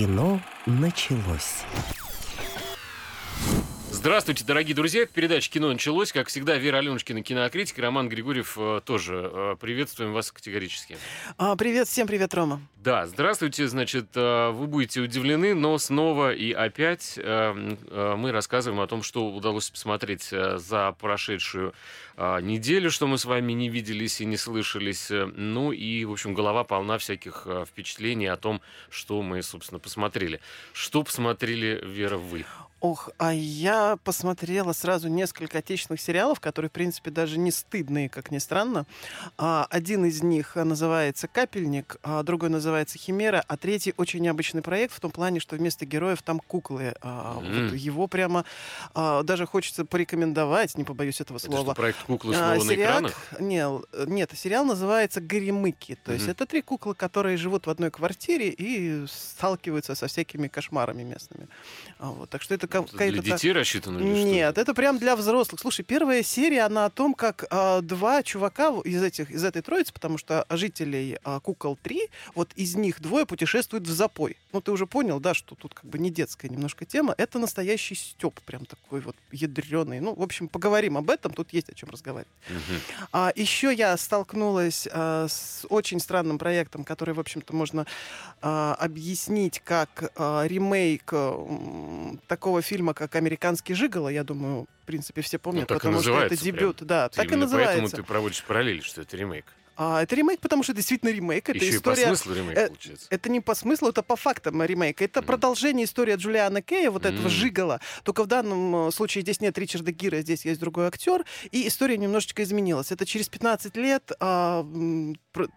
Кино началось. Здравствуйте, дорогие друзья. Передача «Кино началось». Как всегда, Вера Аленушкина, кинокритик, Роман Григорьев э, тоже. Э, приветствуем вас категорически. А, привет, всем привет, Рома. Да, здравствуйте. Значит, э, вы будете удивлены, но снова и опять мы рассказываем о том, что удалось посмотреть за прошедшую неделю, что мы с вами не виделись и не слышались. Ну и, в общем, голова полна всяких впечатлений о том, что мы, собственно, посмотрели. Что посмотрели, Вера, вы? Ох, а я посмотрела сразу несколько отечественных сериалов, которые, в принципе, даже не стыдные, как ни странно. А, один из них называется «Капельник», а другой называется «Химера», а третий очень необычный проект в том плане, что вместо героев там куклы. Mm. вот его прямо даже хочется порекомендовать, не побоюсь этого слова. Это что, проект «Куклы» снова а, на экранах? Нет, нет, сериал называется «Горемыки». То mm. есть это три куклы, которые живут в одной квартире и сталкиваются со всякими кошмарами местными. Вот, так что это какая-то... Для детей рассчитано или Нет, это прям для взрослых. Слушай, первая серия, она о том, как э, два чувака из, этих, из этой троицы, потому что жителей э, «Кукол 3», вот из них двое путешествуют в запой. Ну, ты уже понял, да, что тут как бы не детская немножко тема. Это настоящий стёб, прям такой вот ядреный. Ну, в общем, поговорим об этом, тут есть о чем разговаривать. Угу. А, еще я столкнулась а, с очень странным проектом, который, в общем-то, можно а, объяснить как а, ремейк а, такого фильма, как «Американский жиголо», я думаю, в принципе, все помнят, ну, потому что это дебют. Прям. Да, так и называется. Поэтому ты проводишь параллели, что это ремейк. А, это ремейк, потому что действительно ремейк. Это Еще история... и по смыслу ремейк, э, получается. Это не по смыслу, это по фактам ремейк. Это mm. продолжение истории Джулиана Кея, вот mm. этого Жигала. Только в данном э, случае здесь нет Ричарда Гира, здесь есть другой актер. И история немножечко изменилась. Это через 15 лет а,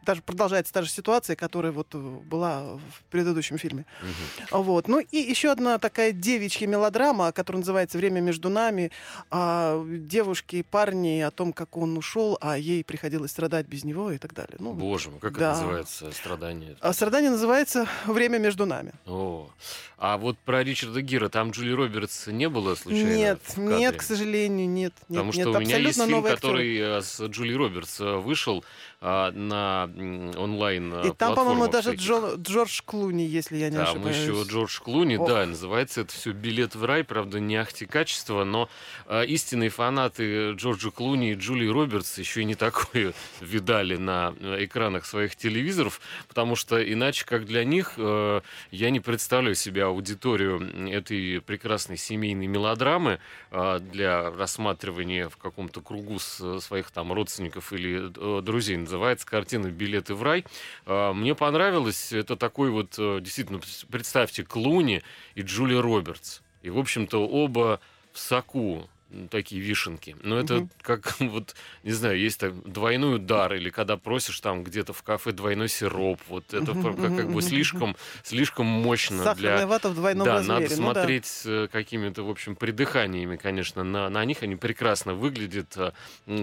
даже продолжается та же ситуация, которая вот э, была в предыдущем фильме. Mm-hmm. Вот. Ну и еще одна такая девичья мелодрама, которая называется «Время между нами». А, девушки и парни о том, как он ушел, а ей приходилось страдать без него и так далее. Ну, Боже мой, как да. это называется, страдание? А страдание называется «Время между нами». О, а вот про Ричарда Гира, там Джули Робертс не было случайно? Нет, нет, к сожалению, нет. Потому нет, что у меня есть фильм, который актер. Э, с Джули Робертс э, вышел а, на онлайн И там, по-моему, даже Джо, Джордж Клуни, если я не там ошибаюсь. Там еще Джордж Клуни, Ох. да, называется это все «Билет в рай», правда, не ахти качество, но а, истинные фанаты Джорджа Клуни и Джулии Робертс еще и не такое видали на экранах своих телевизоров, потому что иначе, как для них, э, я не представляю себе аудиторию этой прекрасной семейной мелодрамы э, для рассматривания в каком-то кругу своих там родственников или э, друзей. Называется картина «Билеты в рай». Мне понравилось. Это такой вот, действительно, представьте, Клуни и Джулия Робертс. И, в общем-то, оба в соку такие вишенки. Но это угу. как вот, не знаю, есть так двойной удар, или когда просишь там где-то в кафе двойной сироп. Вот это как, как бы слишком, слишком мощно Сахарная для... вата в двойном да, размере. надо ну, смотреть да. какими-то, в общем, придыханиями, конечно, на, на них. Они прекрасно выглядят. А,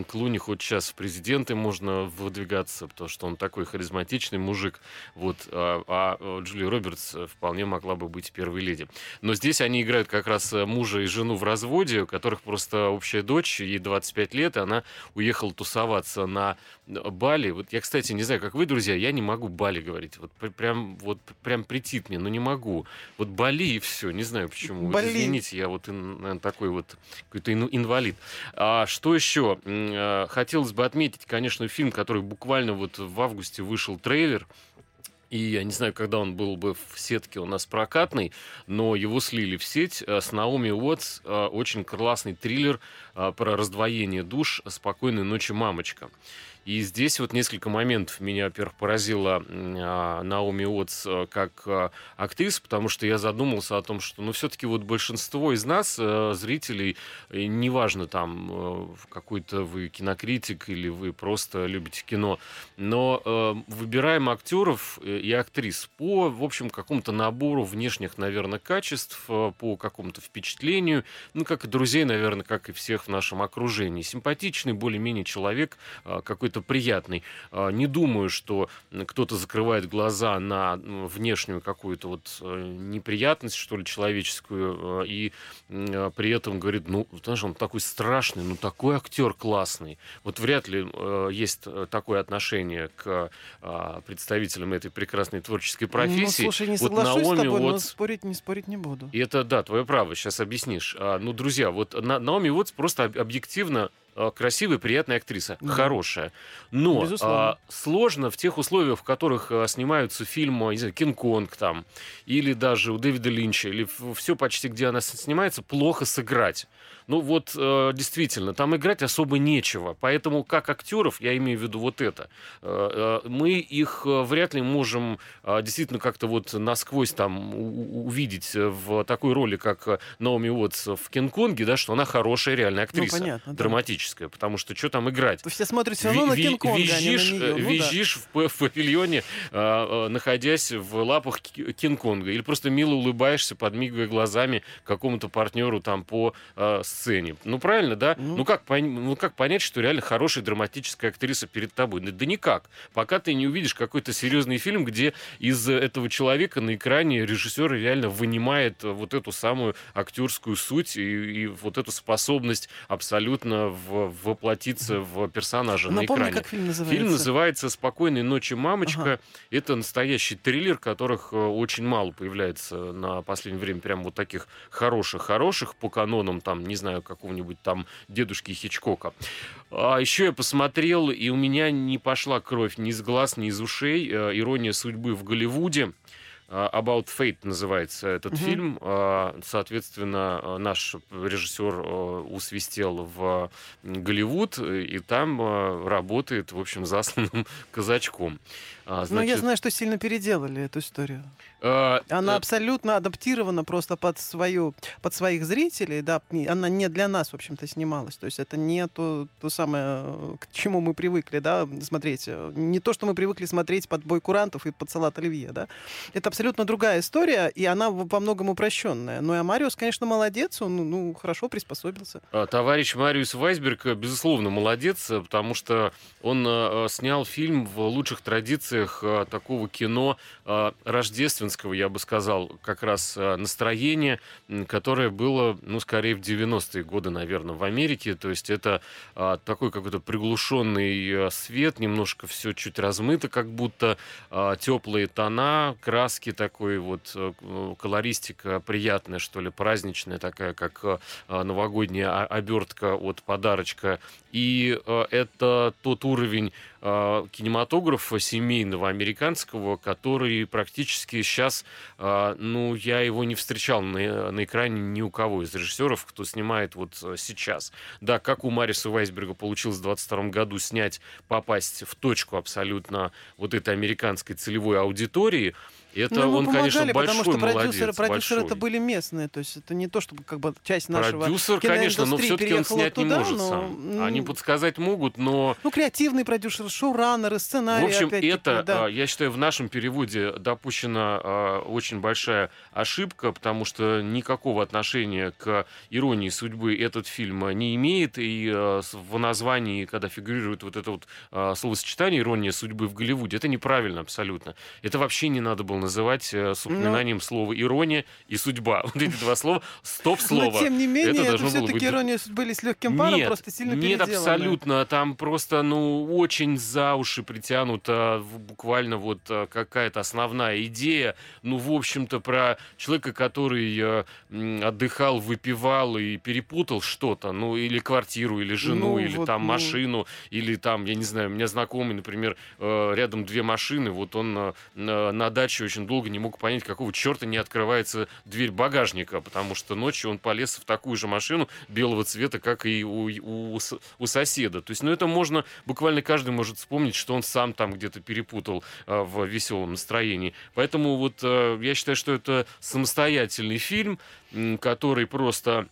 Клуни хоть сейчас в президенты можно выдвигаться, потому что он такой харизматичный мужик. Вот, а, а Джули Робертс вполне могла бы быть первой леди. Но здесь они играют как раз мужа и жену в разводе, у которых просто просто общая дочь, ей 25 лет, и она уехала тусоваться на Бали. Вот я, кстати, не знаю, как вы, друзья, я не могу Бали говорить. Вот прям, вот прям притит мне, но не могу. Вот Бали и все, не знаю почему. Бали. Вот, извините, я вот наверное, такой вот какой-то инвалид. А что еще? А, хотелось бы отметить, конечно, фильм, который буквально вот в августе вышел трейлер. И я не знаю, когда он был бы в сетке у нас прокатный, но его слили в сеть э, с Наоми Уотс. Э, очень классный триллер э, про раздвоение душ «Спокойной ночи, мамочка». И здесь вот несколько моментов меня, во-первых, поразила а, Наоми Уотс а, как а, актриса, потому что я задумался о том, что, ну, все-таки вот большинство из нас, а, зрителей, неважно там, а, какой-то вы кинокритик или вы просто любите кино, но а, выбираем актеров и актрис по, в общем, какому-то набору внешних, наверное, качеств, по какому-то впечатлению, ну, как и друзей, наверное, как и всех в нашем окружении. Симпатичный более-менее человек, какой-то общем-то, приятный. А, не думаю, что кто-то закрывает глаза на внешнюю какую-то вот э, неприятность, что ли, человеческую, и при этом говорит, ну, знаешь, он такой страшный, ну, такой актер классный. Вот вряд ли есть такое отношение к представителям этой прекрасной творческой ну, профессии. Ну, слушай, не соглашусь вот Наоми с тобой, Уотс... но спорить, не спорить не буду. И это, да, твое право, сейчас объяснишь. А, ну, друзья, вот на, Наоми Уотс просто объективно а, красивая, приятная актриса, да. хорошая. Но а, сложно в тех условиях, в которых а, снимаются фильмы, не знаю, Кинг-Конг там, или даже у Дэвида Линча, или все почти, где она снимается, плохо сыграть. Ну вот, э, действительно, там играть особо нечего. Поэтому как актеров, я имею в виду вот это, э, э, мы их э, вряд ли можем э, действительно как-то вот насквозь там увидеть в такой роли, как э, Наоми Уотс в Кинг-Конге, да, что она хорошая реальная ну, актриса, ну, понятно, драматическая, да. потому что что там играть? Все смотрят все равно Ви- на Кинг-Конга, визжишь, а на нее. Ну, визжишь да. в, в павильоне, э, находясь в лапах Кинг-Конга, или просто мило улыбаешься, подмигивая глазами какому-то партнеру там по э, сцене. Ну, правильно, да? Mm. Ну, как, ну, как понять, что реально хорошая драматическая актриса перед тобой? Да, да никак. Пока ты не увидишь какой-то серьезный фильм, где из этого человека на экране режиссер реально вынимает вот эту самую актерскую суть и, и вот эту способность абсолютно в, воплотиться в персонажа Напомни, на экране. как фильм называется. Фильм называется «Спокойной ночи, мамочка». Ага. Это настоящий триллер, которых э, очень мало появляется на последнее время. Прям вот таких хороших-хороших по канонам, там, не знаю, какого-нибудь там дедушки Хичкока. А еще я посмотрел, и у меня не пошла кровь ни из глаз, ни из ушей. Э, «Ирония судьбы в Голливуде». Э, About Fate называется этот угу. фильм. Э, соответственно, наш режиссер усвистел в Голливуд, и там работает, в общем, засланным казачком. Значит... Ну, я знаю, что сильно переделали эту историю. А, она а... абсолютно адаптирована просто под свою, под своих зрителей, да, она не для нас, в общем-то, снималась. То есть это не то, то самое, к чему мы привыкли, да, смотреть. Не то, что мы привыкли смотреть под бой курантов и под салат оливье, да. Это абсолютно другая история, и она во многом упрощенная. Ну, а Мариус, конечно, молодец, он, ну, хорошо приспособился. А, товарищ Мариус Вайсберг, безусловно, молодец, потому что он снял фильм в лучших традициях такого кино рождественского сталинского, я бы сказал, как раз э, настроение, которое было, ну, скорее в 90-е годы, наверное, в Америке. То есть это такой какой-то приглушенный э, свет, немножко все чуть размыто, как будто теплые тона, краски такой вот, э, колористика приятная, что ли, праздничная такая, как новогодняя обертка от подарочка. И это тот уровень кинематографа семейного американского, который практически сейчас а, ну, я его не встречал на, на экране ни у кого из режиссеров, кто снимает вот э, сейчас. Да, как у Мариса Вайсберга получилось в 22 году снять, попасть в точку абсолютно вот этой американской целевой аудитории, это ну, он, помогали, конечно, большой потому что продюсеры, продюсеры это были местные, то есть это не то, чтобы как бы часть нашего Продюсер, конечно, но все-таки он снять туда, не может но... сам. Они подсказать могут, но... Ну, креативный продюсер, шоураннеры, сценарий, В общем, это, да. А, я считаю, в нашем переводе допущена а, очень большая ошибка, потому что никакого отношения к иронии судьбы этот фильм не имеет, и а, в названии, когда фигурирует вот это вот словосочетание «ирония судьбы в Голливуде», это неправильно абсолютно. Это вообще не надо было называть э, с упоминанием ну, слова ирония и судьба. Вот эти два слова, стоп-слово. Но тем не менее, это, это все-таки быть... ирония были с легким паром, нет, просто сильно Нет, абсолютно. Там просто, ну, очень за уши притянута буквально вот э, какая-то основная идея. Ну, в общем-то, про человека, который э, отдыхал, выпивал и перепутал что-то. Ну, или квартиру, или жену, ну, или вот, там ну... машину, или там, я не знаю, у меня знакомый, например, рядом две машины, вот он на даче очень долго не мог понять, какого черта не открывается дверь багажника, потому что ночью он полез в такую же машину белого цвета, как и у, у, у соседа. То есть, ну, это можно, буквально каждый может вспомнить, что он сам там где-то перепутал э, в веселом настроении. Поэтому вот э, я считаю, что это самостоятельный фильм, который просто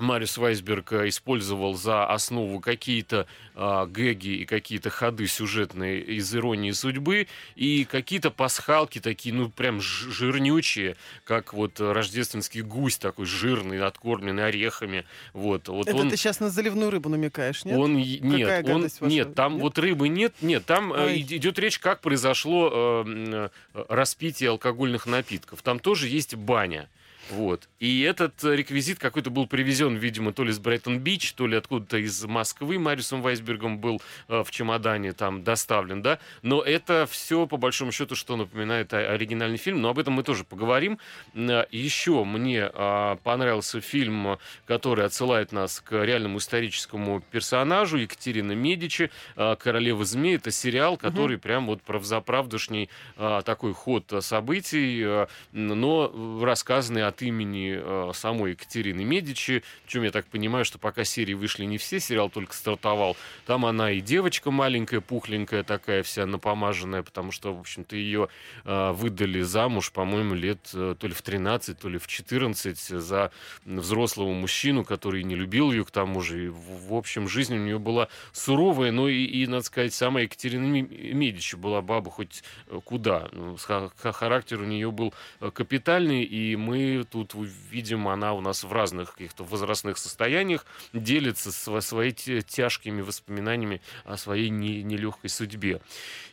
Марис Вайсберг э, использовал за основу какие-то э, гэги и какие-то ходы сюжетные из «Иронии судьбы» и какие-то пасхалки такие, ну, прям жирнючие, как вот рождественский гусь такой жирный, откормленный орехами. Вот, вот Это он, ты сейчас на заливную рыбу намекаешь, нет? Он, нет, он, нет, там нет? вот рыбы нет, нет, там э, идет речь, как произошло э, э, распитие алкогольных напитков. Там тоже есть баня. Вот. И этот э, реквизит какой-то был привезен, видимо, то ли с Брайтон-Бич, то ли откуда-то из Москвы. Марисом Вайсбергом был э, в чемодане там доставлен, да. Но это все, по большому счету, что напоминает оригинальный фильм. Но об этом мы тоже поговорим. Э, Еще мне э, понравился фильм, который отсылает нас к реальному историческому персонажу Екатерина Медичи, э, «Королева змей». Это сериал, который угу. прям вот правдоправдушний э, такой ход событий, э, но рассказанный от имени э, самой Екатерины Медичи. Причем я так понимаю, что пока серии вышли не все, сериал только стартовал. Там она и девочка маленькая, пухленькая такая, вся напомаженная, потому что, в общем-то, ее э, выдали замуж, по-моему, лет э, то ли в 13, то ли в 14 за взрослого мужчину, который не любил ее к тому же. И, в, в общем, жизнь у нее была суровая, но и, и надо сказать, сама Екатерина Медичи была баба хоть куда. Ну, характер у нее был капитальный, и мы тут видим, она у нас в разных каких-то возрастных состояниях делится своими тяжкими воспоминаниями о своей нелегкой судьбе.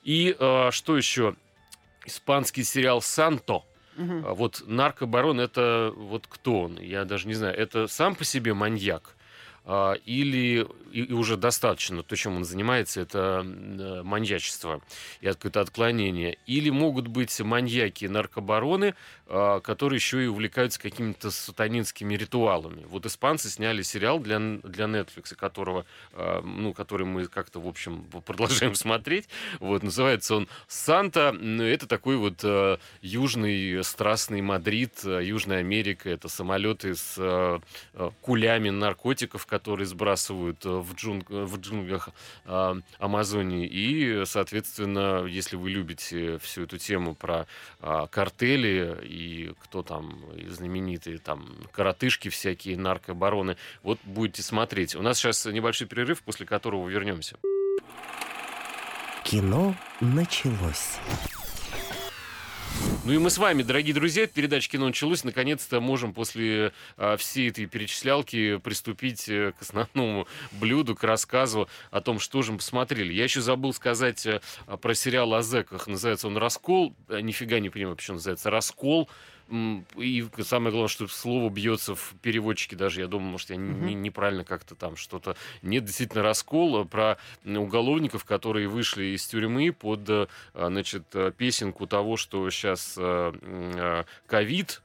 И э, что еще? Испанский сериал «Санто». Угу. Вот наркобарон это вот кто он? Я даже не знаю. Это сам по себе маньяк или и, и уже достаточно то, чем он занимается, это э, маньячество и какое-то отклонение. Или могут быть маньяки, наркобароны, а, которые еще и увлекаются какими-то сатанинскими ритуалами. Вот испанцы сняли сериал для, для Netflix, которого, а, ну, который мы как-то, в общем, продолжаем смотреть. Вот, называется он «Санта». Это такой вот э, южный страстный Мадрид, э, Южная Америка. Это самолеты с кулями наркотиков, которые сбрасывают э, в, джунг, э, в джунглях э, Амазонии. И, соответственно, если вы любите всю эту тему про э, картели и кто там знаменитые там коротышки всякие, наркобароны, вот будете смотреть. У нас сейчас небольшой перерыв, после которого вернемся. Кино началось. Ну и мы с вами, дорогие друзья, передача «Кино началось». Наконец-то можем после а, всей этой перечислялки приступить э, к основному блюду, к рассказу о том, что же мы посмотрели. Я еще забыл сказать а, про сериал о зэках. Называется он «Раскол». А, нифига не понимаю, почему называется «Раскол». И самое главное, что слово бьется в переводчике даже. Я думаю, может, я mm-hmm. не, неправильно как-то там что-то... Нет, действительно, раскол про уголовников, которые вышли из тюрьмы под, э, значит, э, песенку того, что сейчас э, ковид,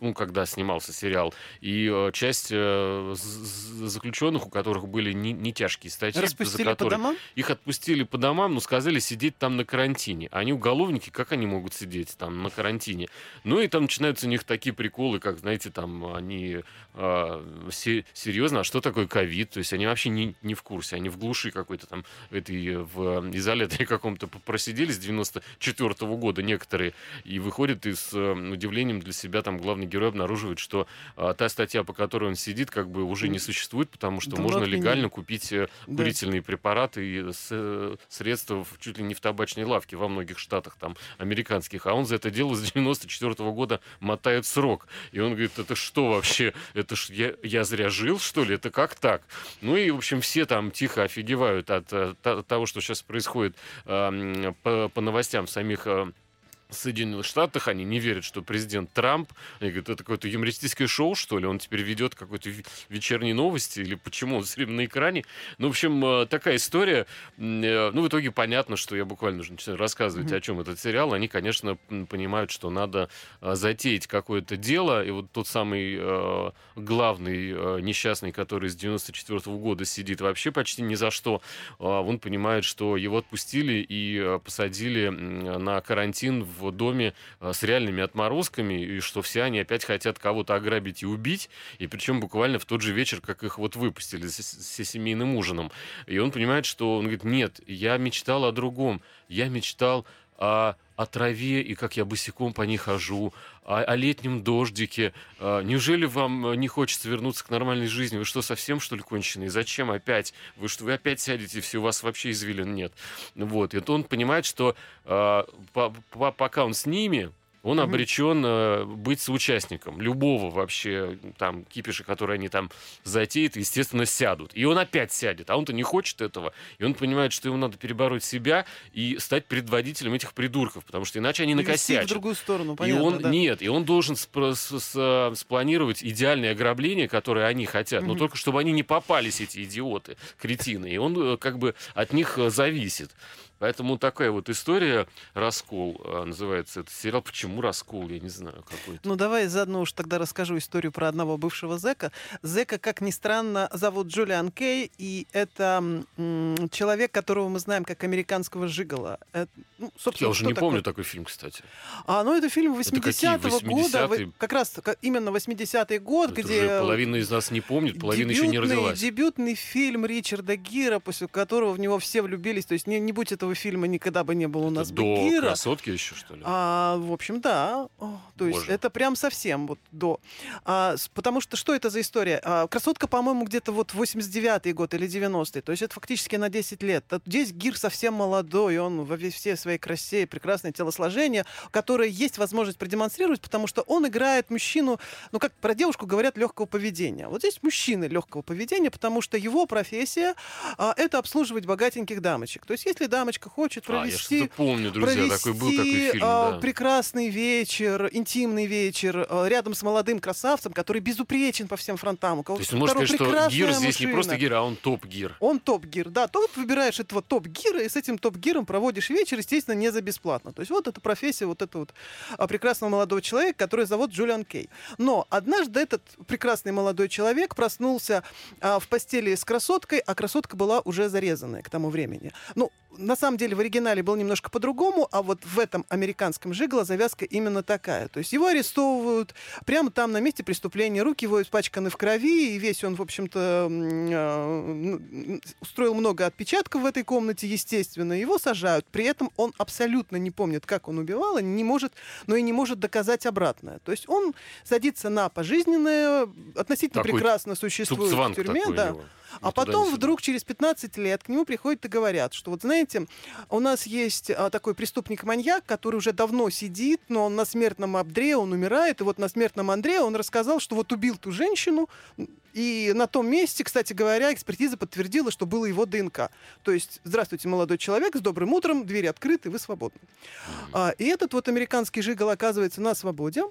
ну, когда снимался сериал, и э, часть э, заключенных, у которых были не, не тяжкие статьи, Распустили за которые по домам? их отпустили по домам, но сказали сидеть там на карантине. Они уголовники, как они могут сидеть там на карантине? Ну и там начинаются у них такие приколы, как, знаете, там они э, серьезно, а что такое ковид? То есть они вообще не, не в курсе, они в глуши какой-то там этой в изоляторе каком-то просидели с 94 -го года некоторые и выходят и с удивлением для себя там там главный герой обнаруживает, что а, та статья, по которой он сидит, как бы уже не существует, потому что да можно легально купить э, курительные да. препараты и с, э, средства в, чуть ли не в табачной лавке во многих штатах там американских. А он за это дело с 94 -го года мотает срок. И он говорит, это что вообще? Это ж я, я зря жил, что ли? Это как так? Ну и, в общем, все там тихо офигевают от, от, от того, что сейчас происходит э, по, по новостям в самих э, Соединенных Штатах, они не верят, что президент Трамп, они говорят, это какое-то юмористическое шоу, что ли, он теперь ведет какой-то вечерние новости, или почему он все время на экране. Ну, в общем, э, такая история. Э, ну, в итоге понятно, что я буквально уже начинаю рассказывать, mm-hmm. о чем этот сериал. Они, конечно, понимают, что надо э, затеять какое-то дело, и вот тот самый главный несчастный, который с 94 -го года сидит вообще почти ни за что, он понимает, что его отпустили и посадили на карантин в в доме э, с реальными отморозками, и что все они опять хотят кого-то ограбить и убить, и причем буквально в тот же вечер, как их вот выпустили с, семейным ужином. И он понимает, что он говорит, нет, я мечтал о другом, я мечтал о, о траве и как я босиком по ней хожу, о, о летнем дождике. Неужели вам не хочется вернуться к нормальной жизни? Вы что, совсем, что ли, конченые? Зачем опять? Вы что, вы опять сядете, все, у вас вообще извилин нет. Вот. И то он понимает, что а, по, по, пока он с ними, он mm-hmm. обречен э, быть соучастником любого вообще там кипиша, который они там затеют, естественно, сядут. И он опять сядет, а он-то не хочет этого. И он понимает, что ему надо перебороть себя и стать предводителем этих придурков, потому что иначе они накосячат. в другую сторону, понятно, И он, да. нет, и он должен спро- с- с- спланировать идеальное ограбление, которое они хотят, но Мгм. только чтобы они не попались, эти идиоты, кретины. И он э, как бы от них э, зависит. Поэтому такая вот история «Раскол» э, называется этот сериал. Почему «Раскол»? Я не знаю, какой-то. Ну, давай заодно уж тогда расскажу историю про одного бывшего зэка. Зэка, как ни странно, зовут Джулиан Кей, и это человек, которого мы знаем как американского жигала. Это, ну, собственно, Я уже не такое? помню такой фильм, кстати. А, ну, это фильм Это какие, 80-го года, 80-е? вы- как раз именно 80-й год, Это где... половина из нас не помнит, половина еще не родилась. Дебютный фильм Ричарда Гира, после которого в него все влюбились. То есть не, не будь этого фильма, никогда бы не было у Это нас бы до Гира. красотки еще, что ли? А, в общем, да. О, то есть Боже. это прям совсем вот до. А, потому что что это за история? А, красотка, по-моему, где-то вот 89-й год или 90-й. То есть это фактически на 10 лет. Здесь Гир совсем молодой, он во весь- всей своей красе, прекрасное телосложение, которое есть возможность продемонстрировать, потому что он играет мужчину, ну как про девушку говорят, легкого поведения. Вот здесь мужчины легкого поведения, потому что его профессия а, это обслуживать богатеньких дамочек. То есть если дамочка хочет А, я провести помню, друзья, такой был такой провести, фильм, а, да. прекрасный вечер, интимный вечер а, рядом с молодым красавцем, который безупречен по всем фронтам. У кого- То есть можно сказать, что Гир здесь не машина. просто Гир, а он топ-Гир. Он топ-гир, да. То вот выбираешь этого топ-гира, и с этим топ-гиром проводишь вечер, естественно, не за бесплатно. То есть вот эта профессия вот этого вот а, прекрасного молодого человека, который зовут Джулиан Кей. Но однажды этот прекрасный молодой человек проснулся а, в постели с красоткой, а красотка была уже зарезанная к тому времени. Ну, на самом деле в оригинале было немножко по-другому, а вот в этом американском жигло завязка именно такая. То есть его арестовывают прямо там на месте преступления, руки его испачканы в крови, и весь он, в общем-то, ну, устроил много отпечатков в этой комнате, естественно. Его сажают. При этом он абсолютно не помнит, как он убивал, и не может, но и не может доказать обратное. То есть он садится на пожизненное, относительно Такой прекрасно существует в тюрьме, да. него. А ни потом вдруг через 15 лет к нему приходят и говорят, что вот знаете, у нас есть а, такой преступник-маньяк, который уже давно сидит, но он на смертном Андре, он умирает, и вот на смертном Андре он рассказал, что вот убил ту женщину, и на том месте, кстати говоря, экспертиза подтвердила, что было его ДНК. То есть, здравствуйте, молодой человек, с добрым утром, двери открыты, вы свободны. А, и этот вот американский жигал оказывается на свободе.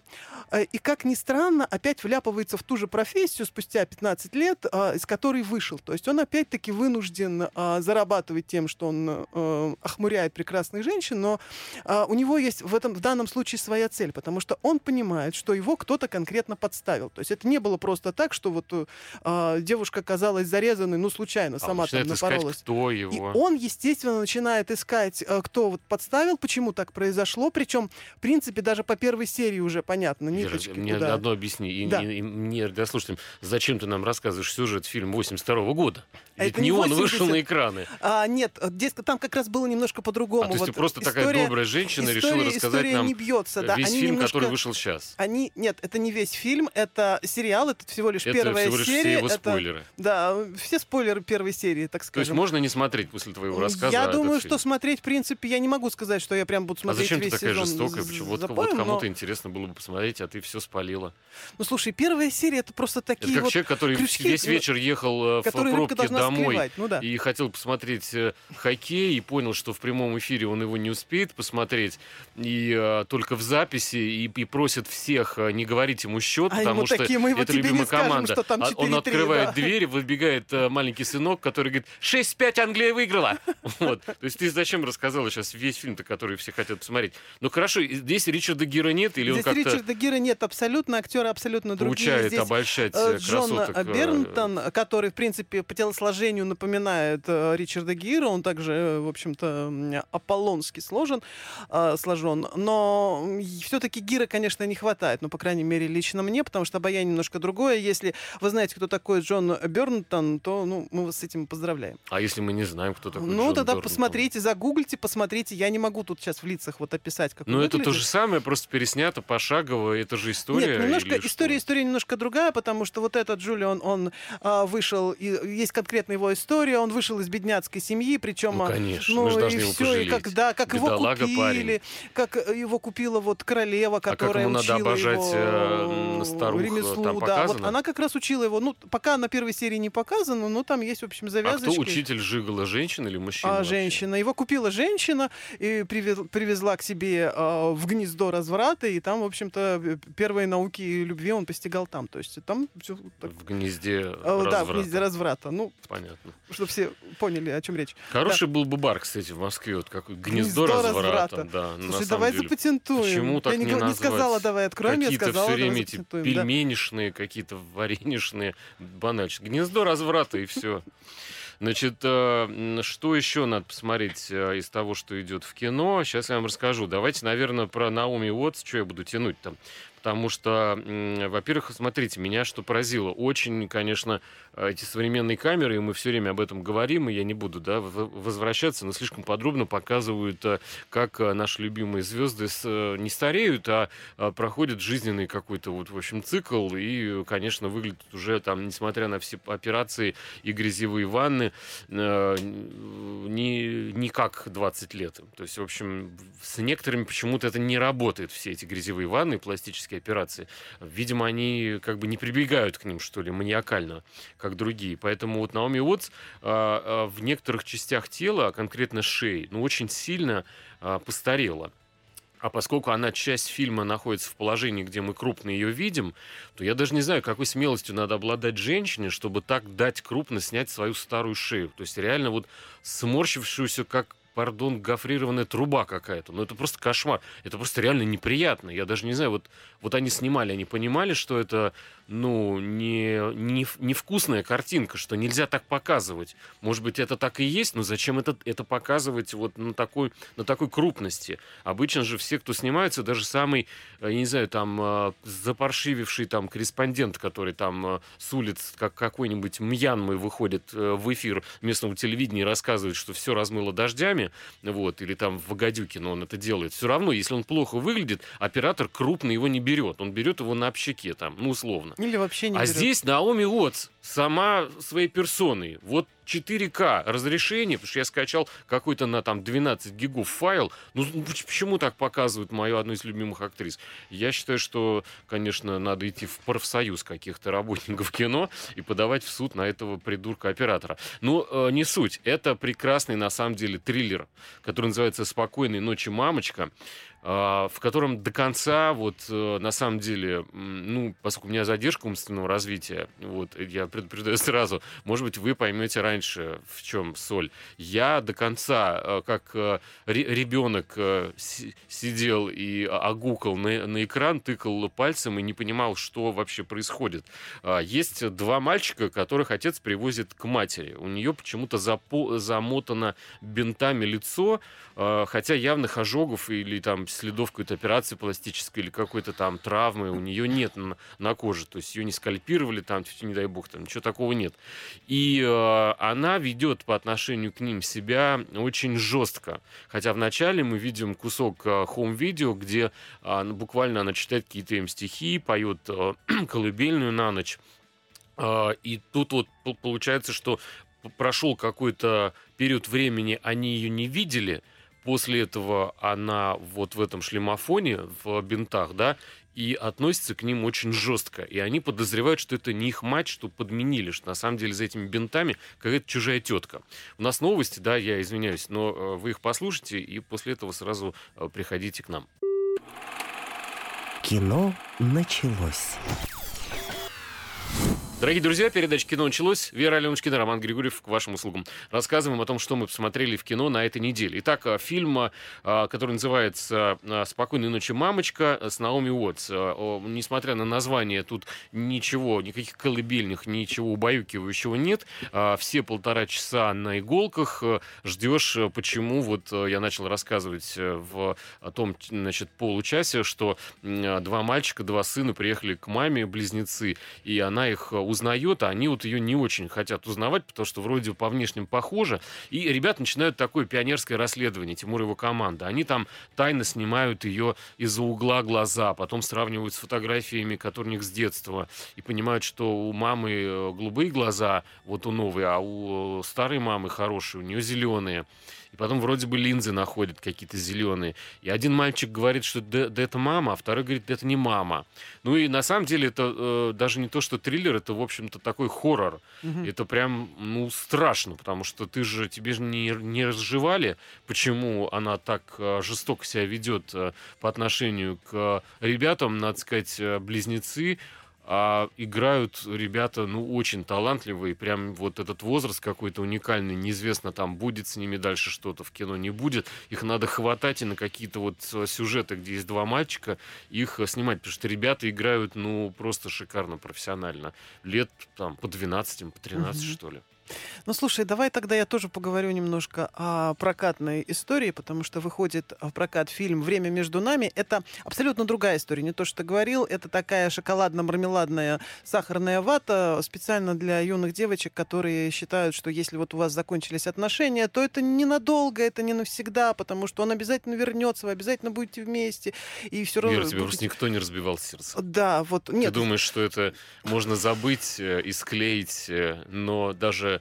А, И, как ни странно, опять вляпывается в ту же профессию спустя 15 лет, а, из которой вышел. То есть он опять-таки вынужден зарабатывать тем, что он э, охмуряет прекрасных женщин, но у него есть в, этом, в данном случае своя цель, потому что он понимает, что его кто-то конкретно подставил. То есть это не было просто так, что вот э, девушка оказалась зарезанной, ну, случайно, А он сама там начинает искать, напоролась. кто И его. он, естественно, начинает искать, э, кто вот подставил, почему так произошло. Причем, в принципе, даже по первой серии уже понятно, ниточки мне куда. одно объясни. И, Да. и- и мне, да, слушайте, зачем ты нам рассказываешь сюжет фильма 82 года? А Ведь это не не он 80. вышел на экраны. А, нет, э, здесь там как раз было немножко по-другому. А то есть Вот ты просто такая история- добрая женщина история, решила рассказать история нам не бьется, да. весь Они фильм, немножко- который вышел сейчас. Они, нет, это не весь фильм, это сериал, это всего лишь Это первая всего лишь серия. все его это- спойлеры. Да, все спойлеры первой серии, так То есть скажем. можно не смотреть после твоего рассказа я думаю, что смотреть, в принципе, я не могу сказать, что я прям буду А смотреть зачем ты весь такая сезон жестокая? Почему? Вот, запоем, вот но- кому-то интересно было бы посмотреть, а ты все спалила. Ну, слушай, первая серия это просто Это такие как вот, человек, который крючки, весь ну, вечер ехал э, в пробке домой склевать. Ну да. и хотел посмотреть э, хоккей, и понял, что в прямом эфире он его не успеет посмотреть, и э, только в записи, и, и просит всех не говорить ему счет, А потому что такие, «Мы это любимая скажем, команда. что там А он 4:3, открывает да. дверь, выбегает э, маленький сынок, который говорит, 6-5 Англия выиграла. Вот. То есть ты зачем рассказала сейчас весь фильм-то, который все хотят посмотреть? Ну хорошо, здесь Ричарда Гира нет, или он Здесь как-то Ричарда Гира нет абсолютно, актеры абсолютно другие. получает Здесь обольщать э, э, Джон красоток? Бернтон, который, в принципе, по телосложению напоминает Ричарда Гира, он также, в общем-то, м, аполлонски сложен, сложен, но все-таки Гира, конечно, не хватает, ну, по крайней мере, лично мне, потому что обаяние немножко другое. Если, вы знаете, знаете, кто такой Джон Бернтон, то ну, мы вас с этим поздравляем. А если мы не знаем, кто такой Ну, Джон тогда Бернтон? посмотрите, загуглите, посмотрите. Я не могу тут сейчас в лицах вот описать, как он Ну, это то же самое, просто переснято пошагово. Это же история. Нет, немножко или что? история, история немножко другая, потому что вот этот Джулиан, он а, вышел, и есть конкретная его история, он вышел из бедняцкой семьи, причем... Ну, а, конечно, ну, мы же и должны его всё, и пожалеть. как, да, как Бедолага его парень. купили, как э, его купила вот королева, как которая ему надо учила обожать, его э, старух, ремеслу, там да, вот она как раз учила его, ну, пока на первой серии не показано, но там есть, в общем, А завязочки. кто учитель Жигала, женщина или мужчина? А, вообще? женщина. Его купила женщина и привез- привезла к себе а, в гнездо разврата, и там, в общем-то, э, первые науки любви он постигал там. То есть там все В гнезде да, в разврата. гнезде разврата. Ну, Понятно. чтобы все поняли, о чем речь. Хороший был бы бар, кстати, в Москве. Вот как гнездо, Гнездо разврата. разврата. Да, Слушай, давай деле. запатентуем. Почему так я не, не не сказала, давай откроем, я Какие-то сказала, все давай время эти запатентуем. да. пельменишные, какие-то варенишные, банальщики. Гнездо разврата и все. Значит, э, что еще надо посмотреть э, из того, что идет в кино? Сейчас я вам расскажу. Давайте, наверное, про Наоми Уотс, что я буду тянуть там. Потому что, во-первых, смотрите, меня что поразило. Очень, конечно, эти современные камеры, и мы все время об этом говорим, и я не буду да, возвращаться, но слишком подробно показывают, э, как э, наши любимые звезды э, не стареют, а а, проходит жизненный какой-то вот, в общем, цикл, и, конечно, выглядит уже там, несмотря на все операции и грязевые ванны, э, не, не как 20 лет. То есть, в общем, с некоторыми почему-то это не работает, все эти грязевые ванны, пластические операции. Видимо, они как бы не прибегают к ним, что ли, маниакально, как другие. Поэтому вот Наоми Уотс а, а, в некоторых частях тела, а конкретно шеи, ну, очень сильно а, постарела. А поскольку она часть фильма находится в положении, где мы крупно ее видим, то я даже не знаю, какой смелостью надо обладать женщине, чтобы так дать крупно снять свою старую шею. То есть реально вот сморщившуюся, как пардон, гофрированная труба какая-то. Ну, это просто кошмар. Это просто реально неприятно. Я даже не знаю, вот, вот они снимали, они понимали, что это, ну, не, не, невкусная картинка, что нельзя так показывать. Может быть, это так и есть, но зачем это, это показывать вот на такой, на такой крупности? Обычно же все, кто снимаются, даже самый, э, я не знаю, там, э, запаршививший там корреспондент, который там э, с улиц, как какой-нибудь Мьянмы выходит в эфир местного телевидения и рассказывает, что все размыло дождями, вот, или там в Агадюке, но он это делает. Все равно, если он плохо выглядит, оператор крупно его не берет. Он берет его на общаке там, ну, условно. Или вообще не А берет. здесь Наоми Уотс сама своей персоной. Вот 4К разрешение, потому что я скачал какой-то на там 12 гигов файл. Ну, поч- почему так показывают мою одну из любимых актрис? Я считаю, что, конечно, надо идти в профсоюз каких-то работников кино и подавать в суд на этого придурка-оператора. Ну, э, не суть. Это прекрасный, на самом деле, триллер, который называется «Спокойной ночи, мамочка» а, в котором до конца, вот, э, на самом деле, ну, поскольку у меня задержка умственного развития, вот, я предупреждаю сразу, может быть, вы поймете раньше, в чем соль. Я до конца, э, как э, ре- ребенок э, си- сидел и огукал на, на экран, тыкал пальцем и не понимал, что вообще происходит. А, Есть два мальчика, которых отец привозит к матери. У нее почему-то запо- замотано бинтами лицо, э, хотя явных ожогов или там следов какой-то операции пластической или какой-то там травмы у нее нет на, на коже. То есть ее не скальпировали там, не дай бог, там ничего такого нет. И э, она ведет по отношению к ним себя очень жестко. Хотя вначале мы видим кусок э, хоум-видео, где а, ну, буквально она читает какие-то им стихи, поет э, колыбельную на ночь. А, И тут вот получается, что прошел какой-то период времени, они ее не видели. После этого она вот в этом шлемофоне, в бинтах, да, и относится к ним очень жестко. И они подозревают, что это не их мать, что подменили, что на самом деле за этими бинтами какая-то чужая тетка. У нас новости, да, я извиняюсь, но э, вы их послушайте, и после этого сразу э, приходите к нам. Кино началось. Дорогие друзья, передача «Кино» началось. Вера Аленочкина, Роман Григорьев к вашим услугам. Рассказываем о том, что мы посмотрели в кино на этой неделе. Итак, а, фильм, а, который называется а, «Спокойной ночи, мамочка» с Наоми Уотс. Несмотря на название, тут ничего, никаких колыбельных, ничего убаюкивающего нет. Все полтора часа на иголках. Ждешь, почему вот я начал рассказывать э, в том, значит, получасе, что два мальчика, два сына приехали к маме, близнецы, и она их узнает, а они вот ее не очень хотят узнавать, потому что вроде по внешним похоже. И ребят начинают такое пионерское расследование, Тимур и его команда. Они там тайно снимают ее из-за угла глаза, потом сравнивают с фотографиями, которые у них с детства, и понимают, что у мамы э, голубые глаза, вот у новой, а у старой мамы хорошие, у нее зеленые. И потом вроде бы линзы находят какие-то зеленые. И один мальчик говорит, что да, да это мама, а второй говорит, да это не мама. Ну и на самом деле это э, даже не то, что триллер, это, в общем-то, такой хоррор. Угу. Это прям, ну, страшно, потому что ты же, тебе же не, не разжевали, почему она так э, жестоко себя ведет э, по отношению к ребятам, надо сказать, э, близнецы, а играют ребята, ну, очень талантливые, прям вот этот возраст какой-то уникальный, неизвестно, там будет с ними дальше что-то в кино, не будет, их надо хватать и на какие-то вот э, сюжеты, где есть два мальчика, их э, снимать, потому что ребята играют, ну, просто шикарно, профессионально, лет там по 12, по 13, угу. что ли. Ну, слушай, давай тогда я тоже поговорю немножко о прокатной истории, потому что выходит в прокат фильм «Время между нами». Это абсолютно другая история. Не то, что ты говорил, это такая шоколадно-мармеладная сахарная вата специально для юных девочек, которые считают, что если вот у вас закончились отношения, то это ненадолго, это не навсегда, потому что он обязательно вернется, вы обязательно будете вместе. И все равно... Вера, тебе просто никто не разбивал сердце. Да, вот. Нет. Ты думаешь, что это можно забыть э, и склеить, э, но даже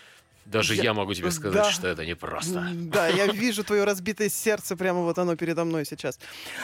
даже я, я могу тебе сказать, да, что это непросто. Да, я вижу твое разбитое сердце, прямо вот оно передо мной сейчас.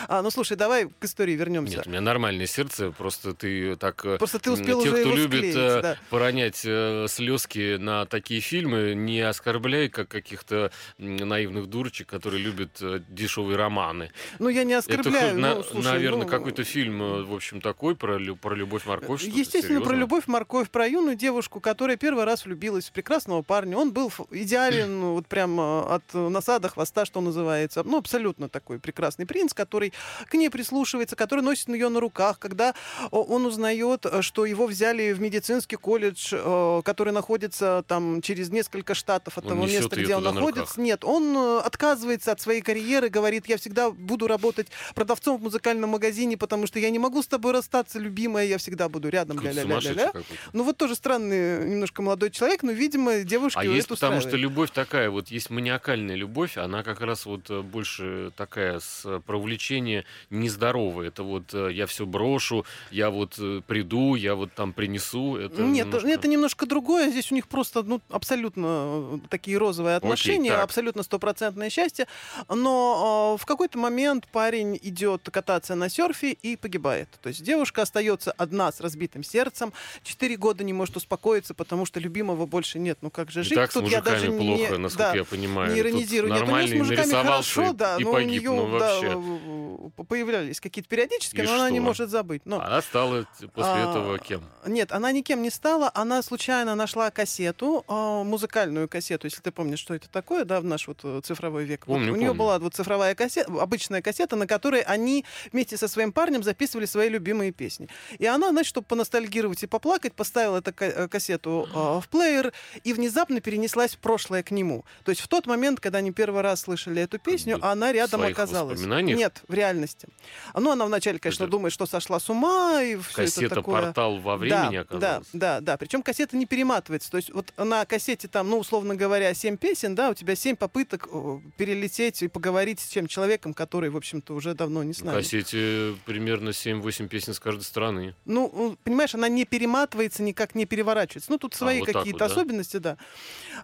А, ну слушай, давай к истории вернемся. Нет, у меня нормальное сердце, просто ты так... Э, просто ты успел Тех, уже кто его любит склеить, э, да. поронять э, слезки на такие фильмы, не оскорбляй, как каких-то наивных дурочек, которые любят дешевые романы. Ну, я не оскорбляю. Это, ну, слушай, наверное, ну... какой-то фильм, в общем, такой, про, про любовь-морковь. Естественно, серьезно. про любовь-морковь, про юную девушку, которая первый раз влюбилась в прекрасного парня. Он был идеален, ну, вот прям э, от насада, хвоста, что называется. Ну, абсолютно такой прекрасный принц, который к ней прислушивается, который носит ее на руках, когда он узнает, э, что его взяли в медицинский колледж, э, который находится там через несколько штатов от Он того места, где он на находится. руках. Нет, он отказывается от своей карьеры, говорит, я всегда буду работать продавцом в музыкальном магазине, потому что я не могу с тобой расстаться, любимая, я всегда буду рядом. Какой-то ля-ля-ля-ля-ля. сумасшедший какой-то. Ну вот тоже странный немножко молодой человек, но, видимо, девушке А есть потому что любовь такая, вот есть маниакальная любовь, она как раз вот э, больше такая с э, про увлечение нездоровое. Это вот э, я все брошу, я вот приду, я вот там принесу. Это Нет, немножко- это немножко другое. Здесь у них просто ну, абсолютно такие розовые отношения, так. абсолютно стопроцентное счастье. Но э, в какой-то момент парень идет кататься на серфе и погибает. То есть девушка остается одна с разбитым сердцем, четыре года не может успокоиться, потому что любимого больше нет. Ну как же И жить? так с Тут я мужиками даже плохо, не, насколько да, я понимаю. не иронизирую. Нет, у нее с нормальный мужиками хорошо, и- да, и но погиб, у нее ну, да, вообще. в- появлялись какие-то периодически, И но она не что? может забыть. Но Она стала после А, этого кем? Нет, она никем не стала. Она случайно нашла кассету, а, музыкальную кассету, если ты помнишь, что это такое, да, в наш вот э, цифровой век. Вот Помню, у нее была вот цифровая кассета, обычная кассета, на которой они вместе со своим парнем записывали свои любимые песни. И она, значит, чтобы поностальгировать и поплакать, поставила эту э, кассету а, в плеер и внезапно перенеслась в прошлое к нему. То есть в тот момент, когда они первый раз слышали эту песню, бы она рядом своих оказалась. Нет, в реальности. Ну, она вначале, конечно, Это думает, что сошла с ума, и все это Кассета такое. «Портал во времени» да, да, оказалась? да, да. Причем кассета не перематывается. То есть вот на кассете там, ну, условно говоря, 7 песен, да, у тебя 7 попыток э, перелететь и поговорить с тем человеком, который, в общем-то, уже давно не с нами. кассете примерно 7-8 песен с каждой стороны. Ну, понимаешь, она не перематывается, никак не переворачивается. Ну, тут свои вот так какие-то вот, да? особенности, да.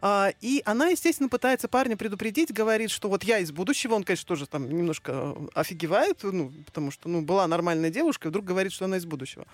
А, и она, естественно, пытается парня предупредить, говорит, что вот я из будущего. Он, конечно, тоже там немножко э, офигевает, ну, потому что, ну, была нормальная девушка, и вдруг говорит, что она из будущего.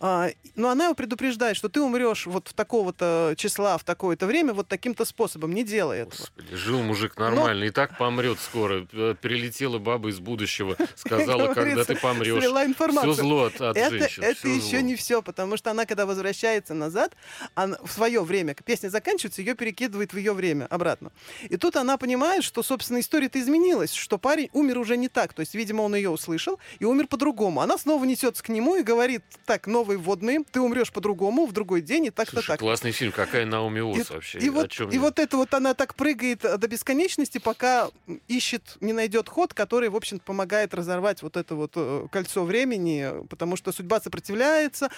А, но она его предупреждает, что ты умрешь вот в такого-то числа, в такое-то время, вот таким-то способом. Не делай этого. Господи, жил мужик нормально, и так помрет скоро. Э, Прилетела баба из будущего, сказала, когда ты помрешь. Все зло от, от это, женщин. это еще зло. не все, потому что она, когда возвращается назад, она, в свое время, песня заканчивается, ее перекидывает в ее время обратно. И тут она понимает, что, собственно, история-то изменилась, что парень умер уже не так. То есть, видимо, он ее услышал и умер по-другому. Она снова несется к нему и говорит, так, новые вводные, ты умрешь по-другому в другой день и так-то так. классный фильм, какая Наоми Уотс вообще. И, вот, и вот это вот она так прыгает э, до бесконечности, пока ищет, не найдет ход, который, в общем помогает разорвать вот это вот э, кольцо времени, потому что судьба сопротивляется,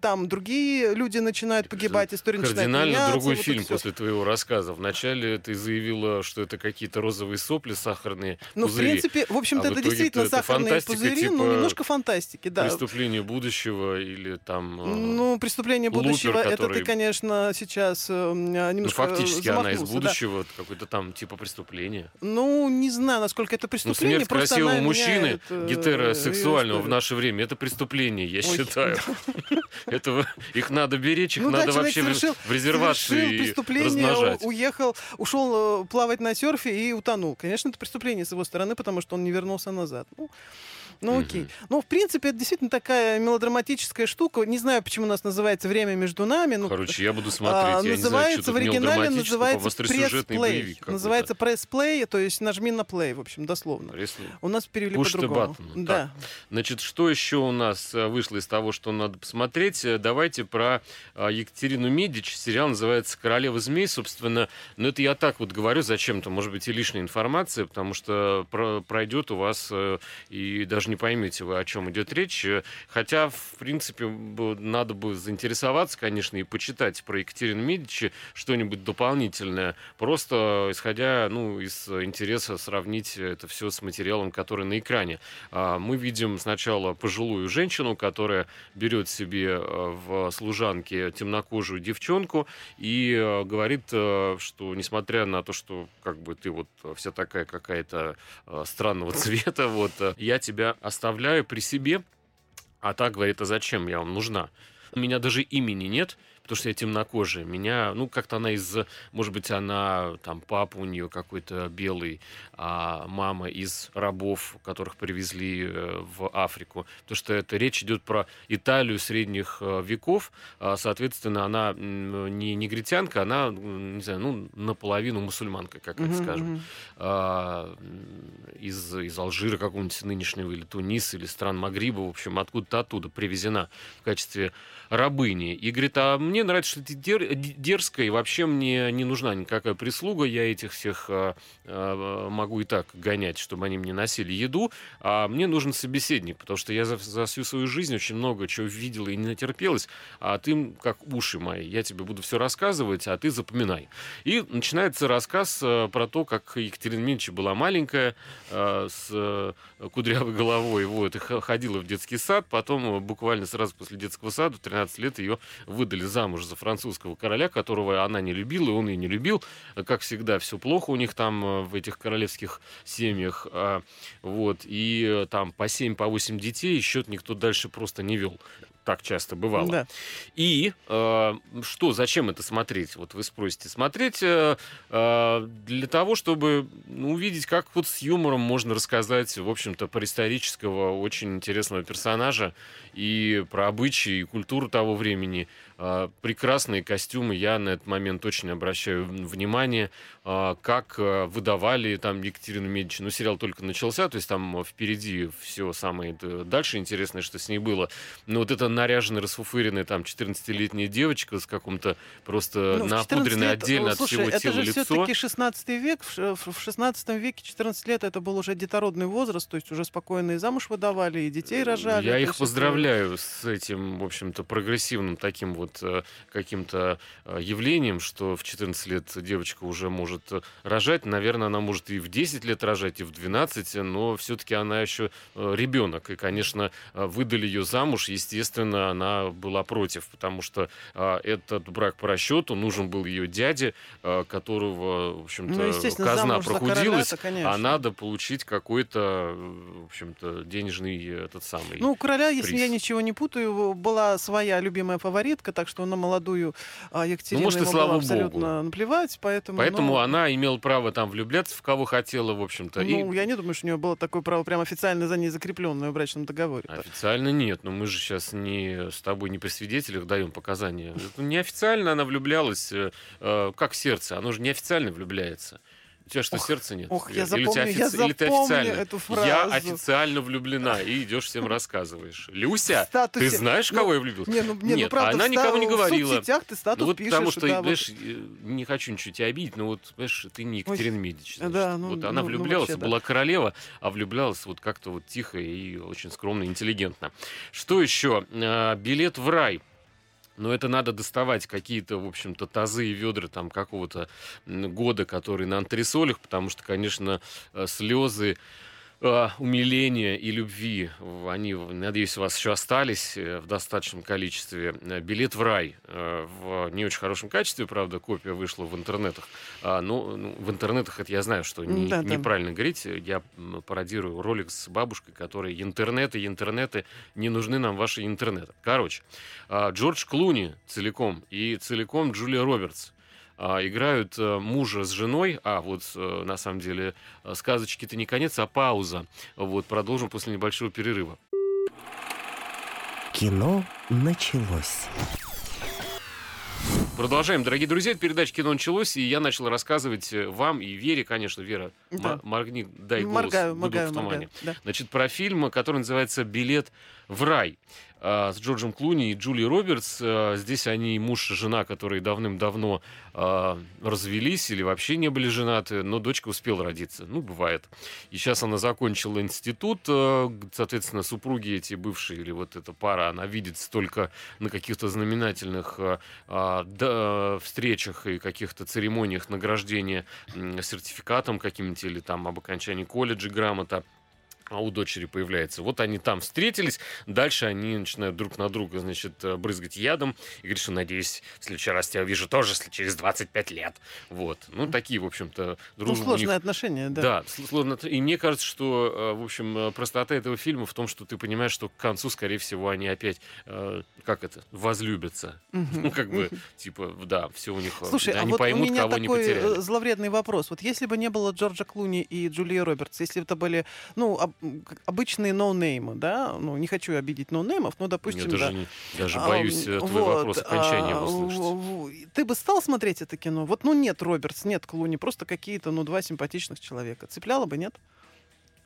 там другие люди начинают погибать, история начинает Кардинально другой вот фильм после твоего рассказа. Вначале ты заявила, что это какие-то розовые сопли, сахарные Ну, пузыри. в принципе, в общем-то, А это действительно это сахарные пузыри, типа ну, немножко фантастики, да. Преступление будущего или там... э, Ну, преступление Лупер, будущего, это который- ты, конечно, сейчас э, ну, немножко фактически она из замахнулся, да. будущего, какой-то там типа преступления. Ну, не знаю, насколько это Ну, преступление. смерть просто красивого мужчины, меняет, э, гетеросексуального в наше время, это преступление, я Ой, считаю. Это их надо беречь, их Ну да, надо человек вообще совершил- в резервации совершил преступление, размножать. уехал, ушел э, плавать на серфе и утонул. Конечно, это преступление с его стороны, потому что он не вернулся назад. Ну, ну окей. Мгм. Ну, в принципе, это действительно такая мелодраматическая штука. Не знаю, почему у нас называется «Время между нами». Ну, Короче, я буду а, смотреть. Я не знаю, называется в оригинале называется пресс-плей. Называется пресс-плей, то есть нажми на плей, в общем, дословно. Пресло- У нас перевели по-другому. Да. Значит, что еще у нас э, вышло из того, что надо посмотреть? Э, Давайте про э, Екатерину Медич. Сериал называется «Королева змей». Собственно, ну это я так вот говорю зачем-то. Может быть, и лишняя информация, потому что про- пройдет у вас и даже не поймете вы, о чем идет речь. Э, Хотя, в принципе, надо бы заинтересоваться, конечно, и почитать про Екатерину Медичи что-нибудь дополнительное. Просто исходя ну, из интереса сравнить это все с материалом, который на экране. А, Мы видим сначала пожилую женщину, которая берет себе э, в служанке темнокожую девчонку и э, говорит, что несмотря на то, что как бы ты вот вся такая какая-то странного цвета, вот я тебя оставляю при себе, а так говорит, а зачем я вам нужна? У меня даже имени нет, потому что я темнокожая. Меня, ну, как-то она из, может быть, она, там, папа у нее какой-то белый, а мама из рабов, которых привезли э, в Африку. Потому что это речь идет про Италию средних э, веков. А, Соответственно, она не негритянка, она, не знаю, ну, наполовину мусульманка, как это скажем а, из, из Алжира какого-нибудь нынешнего, или Туниса, или стран Магриба, в общем, откуда-то оттуда привезена в качестве рабыни. И говорит, а мне нравится, что ты дер- дерзкая, и вообще мне не нужна никакая прислуга, я этих всех а, а, могу и так гонять, чтобы они мне носили еду, а мне нужен собеседник, потому что я за, за всю свою жизнь очень много чего видела и не натерпелась, а ты как уши мои, я тебе буду все рассказывать, а ты запоминай. И начинается рассказ э, про то, как Екатерина Медичи была маленькая, э, с э, кудрявой головой, вот, и ходила в детский сад, потом буквально сразу после детского сада, 13 лет, ее выдали замуж за французского короля, которого она не любила, и он ее не любил. Как всегда, все плохо у них там э, в этих королевских семьях. а, Вот, и э, там по 7, по 8 детей, и счет никто дальше просто не вел. Так часто бывало. Да. И э, что, зачем это смотреть? Вот вы спросите. Смотреть э, э, для того, чтобы ну, увидеть, как вот с юмором можно рассказать, в общем-то, про исторического, очень интересного персонажа и про обычаи и культуру того времени. Э, прекрасные костюмы, я на этот момент очень обращаю внимание, э, как э, выдавали там Екатерину Медичи. Ну, сериал только начался, то есть там э, впереди все самое э, дальше интересное, что с ней было. Но вот эта наряженная, расфуфыренная там 14-летняя девочка с каком-то просто Ну, в 14 напудренной лет, отдельно от слушай, всего это тела же лицо. все-таки 16 век. В ш- В 16 веке 14 лет это был уже детородный возраст, то есть уже спокойно и замуж выдавали, и детей рожали. Я их поздравляю с этим, в общем-то, прогрессивным таким вот э, каким-то э, явлением, что в 14 лет девочка уже может э, рожать. Наверное, она может и в 10 лет рожать, и в 12, но все-таки она еще ребенок. И, конечно, выдали ее замуж. Естественно, она была против, потому что э, этот брак по расчету нужен был ее дяде, которого, в общем-то, Ну, казна прохудилась. конечно. А надо получить какой-то, в общем-то, денежный этот самый. Ну, у короля, если приз. я ничего не путаю, была своя любимая фаворитка, так что на молодую а, Екатерину Ну, может, и ему слава было абсолютно богу. наплевать, поэтому... Поэтому ну, она имела право там влюбляться в кого хотела, в общем-то. Ну, и я не думаю, что у нее было такое право прямо официально за ней закрепленное в брачном договоре. официально нет, но мы же сейчас не с тобой не при свидетелях даем показания. Неофициально она влюблялась, э, э, как сердце. Оно же неофициально влюбляется. У тебя что, Ох, сердца нет? ох, я Или, тебя запомню, я или ты запомню официально? эту Я фразу. официально влюблена. И идешь всем рассказываешь. Люся, статусе. ты знаешь, Ну, кого я влюбился? Не, ну, не, Нет, ну правда, она ста- никому не говорила. В соцсетях ты статус Ну вот пишешь. потому что, да, вот. знаешь, э, не хочу ничего тебя обидеть, но вот, знаешь, ты не Екатерина Медичи. значит. да, ну, вот она ну, ну, влюблялась, вообще, да. была королева, а влюблялась вот как-то вот тихо и очень скромно, интеллигентно. Что еще? А, Билет в рай. Но это надо доставать какие-то, в общем-то, тазы и ведра там какого-то года, которые на антресолях, потому что, конечно, э, слезы э, умиления и любви, они, надеюсь, у вас еще остались э, в достаточном количестве. Э, Билет в рай э, в не очень хорошем качестве, правда, копия вышла в интернетах. А, ну, ну, в интернетах это я знаю, что не- Да, да. неправильно говорить. Я пародирую ролик с бабушкой, которая интернеты, интернеты, не нужны нам ваши интернеты. Короче, а, Джордж Клуни целиком и целиком Джулия Робертс играют э, мужа с женой, а вот э, на самом деле э, сказочки-то не конец, а пауза. Вот продолжим после небольшого перерыва. Кино началось. Продолжаем, дорогие друзья. Передача «Кино началось», и я начал рассказывать вам и Вере, конечно, Вера, Да. моргни, дай голос, Моргаю, «Гудок моргаю, в тумане». моргаю. Да. Значит, про фильм, который называется «Билет в рай» а, с Джорджем Клуни и Джули Робертс. А, Здесь они муж и жена, которые давным-давно а, развелись или вообще не были женаты, но дочка успела родиться. Ну, бывает. И сейчас она закончила институт. Соответственно, супруги эти бывшие или вот эта пара, она видится только на каких-то знаменательных встречах и каких-то церемониях награждения сертификатом каким-нибудь или там об окончании колледжа грамота а у дочери появляется. Вот они там встретились, дальше они начинают друг на друга, значит, э, брызгать ядом и говорит, что, надеюсь, в следующий раз тебя увижу тоже если через 25 лет. Вот. Ну, такие, в общем-то, Ну, дружба у них сложные отношения, да. да, сл- сложно. И мне кажется, что, э, в общем, э, простота этого фильма в том, что ты понимаешь, что к концу, скорее всего, они опять, э, как это, возлюбятся. Ну, как бы, типа, да, все у них, Слушай, а они вот поймут, у меня кого не такой зловредный вопрос. Вот если бы не было Джорджа Клуни и Джулии Робертс, если бы это были, ну, обычные ноунеймы, да, ну, не хочу обидеть ноунеймов, но, Я допустим, даже, да. не- даже А, боюсь м, твой вот, вопрос окончания а, услышать. Ты бы стал смотреть это кино? Вот, ну, нет Робертс, нет Клуни, просто какие-то, ну, два симпатичных человека. Цепляло бы, нет?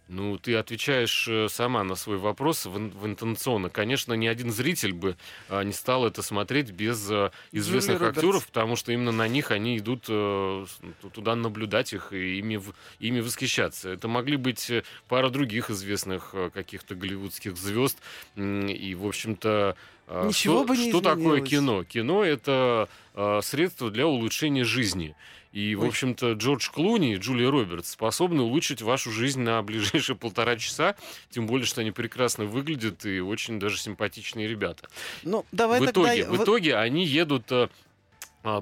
Ну, ты отвечаешь э, сама на свой вопрос в, в интонационно. Конечно, ни один зритель бы а, не стал это смотреть без а, известных Робертс. актеров, потому что именно на них они идут э, т- туда наблюдать их и ими, ими восхищаться. Это могли быть э, пара других известных э, каких-то голливудских звезд. И, в общем-то, а, Ничего что, бы не что такое кино? Кино — это а, средство для улучшения жизни. И, в Ой. общем-то, Джордж Клуни и Джулия Робертс способны улучшить вашу жизнь на ближайшие полтора часа, тем более, что они прекрасно выглядят и очень даже симпатичные ребята. Ну, давай в, тогда... итоге, в итоге они едут э,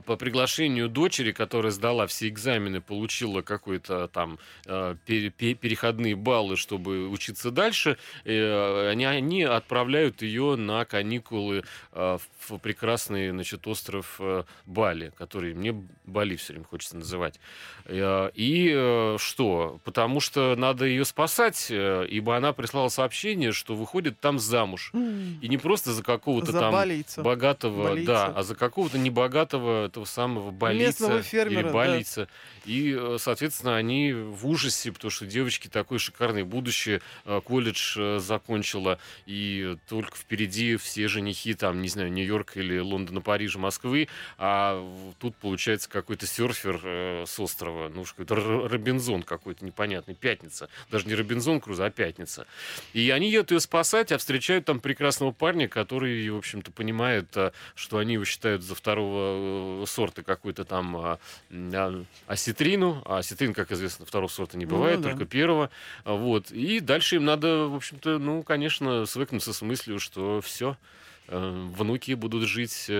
по приглашению дочери, которая сдала все экзамены, получила какой-то там пе- переходные баллы, чтобы учиться дальше, э, они, они отправляют ее на каникулы э, в прекрасный значит, остров э, Бали, который мне Бали все время хочется называть. Э, И что? Потому что надо ее спасать, ибо она прислала сообщение, что выходит там замуж. И не просто за какого-то там балийца. богатого, Балийца. да, а за какого-то небогатого этого самого Местного болица фермера, или да. балийца. И, э, соответственно, они в ужасе, потому что девочки такое шикарное будущее, э, колледж э, закончила, и только впереди все женихи, там, не знаю, Нью-Йорк или Лондона, Парижа, Москвы, а тут получается какой-то серфер с острова, ну, какой-то Робинзон какой-то непонятный, пятница. Даже не Робинзон Крузо, а пятница. И они едут ее спасать, а встречают там прекрасного парня, который, в общем-то, понимает, что они его считают за второго сорта какой-то там а, а, осетрину. А осетрин, как известно, второго сорта не Ну бывает, да. только первого. А, Вот. И дальше им надо, в общем-то, ну, конечно, свыкнуться с мыслью, что все, внуки будут жить...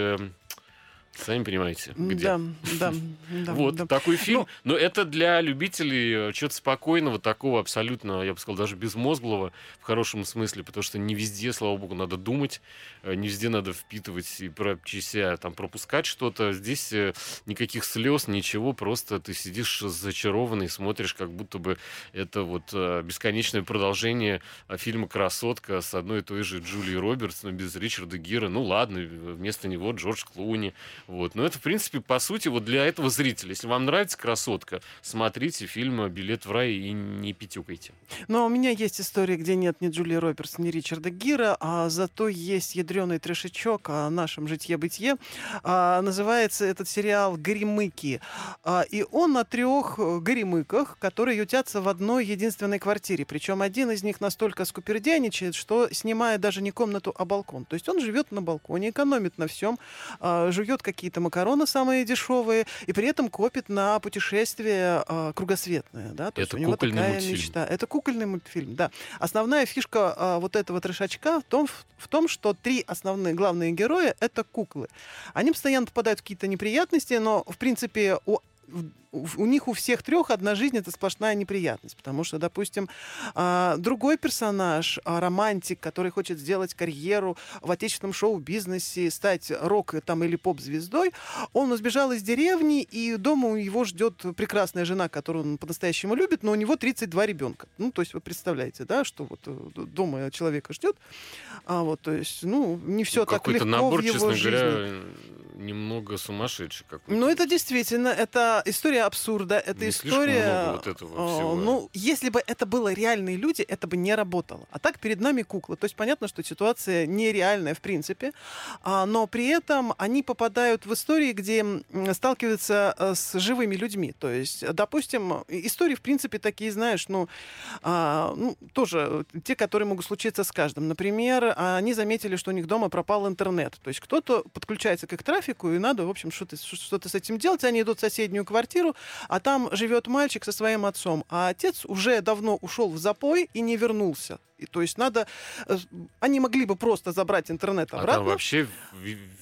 Сами понимаете, где. Да, да, да. Вот да. такой фильм. Ну, Но это для любителей э, чего-то спокойного, такого абсолютно, я бы сказал, даже безмозглого в хорошем смысле, потому что не везде, слава богу, надо думать, э, не везде надо впитывать и про себя там пропускать что-то. Здесь э, никаких слез, ничего, просто ты сидишь зачарованный, смотришь, как будто бы это вот бесконечное продолжение фильма «Красотка» с одной и той же Джулией Робертс, но без Ричарда Гира. Ну ладно, вместо него Джордж Клуни. Вот. Но это, в принципе, по сути, вот для этого зрителя. Если вам нравится «Красотка», смотрите фильм «Билет в рай» и не пятюкайте. Но у меня есть история, где нет ни Джулии Робертс, ни Ричарда Гира, а зато есть ядреный трешечок о нашем житье-бытие. А, называется этот сериал «Горемыки». А, и он на трех э, горемыках, которые ютятся в одной единственной квартире. Причем один из них настолько скупердяничает, что снимает даже не комнату, а балкон. То есть он живет на балконе, экономит на всем, а, жует какие-то макароны самые дешевые, и при этом копит на путешествие а, кругосветное. Да? То есть Это у него такая мультфильм. мечта. Это кукольный мультфильм, да. Основная фишка а, вот этого трешачка в том, в том, что три основные главные героя — это куклы. Они постоянно попадают в какие-то неприятности, но, в принципе, у в- у них у всех трех одна жизнь это сплошная неприятность, потому что, допустим, а, другой персонаж, а, романтик, который хочет сделать карьеру в отечественном шоу-бизнесе, стать рок там или поп-звездой, он сбежал из деревни, и дома его ждет прекрасная жена, которую он по-настоящему любит, но у него 32 ребенка. Ну, то есть вы представляете, да, что вот э, дома человека ждет. А вот, то есть, ну, не все так Какой-то легко набор, в его честно жизни. говоря, немного сумасшедший какой-то. Ну, это действительно, это история абсурда, это Не история... вот этого а, всего. Ну, если бы это было реальные люди, это бы не работало. А так перед нами куклы. То есть понятно, что ситуация нереальная в принципе, а, но при этом они попадают в истории, где сталкиваются э, с живыми людьми. То есть, допустим, истории в принципе такие, знаешь, ну, а, ну, тоже те, которые могут случиться с каждым. Например, они заметили, что у них дома пропал интернет. То есть кто-то подключается к их трафику, и надо, в общем, что-то, что-то с этим делать. Они идут в соседнюю квартиру, а там живет мальчик со своим отцом, а отец уже давно ушел в запой и не вернулся. И, то есть надо... э, Они могли бы просто забрать интернет А обратно. там вообще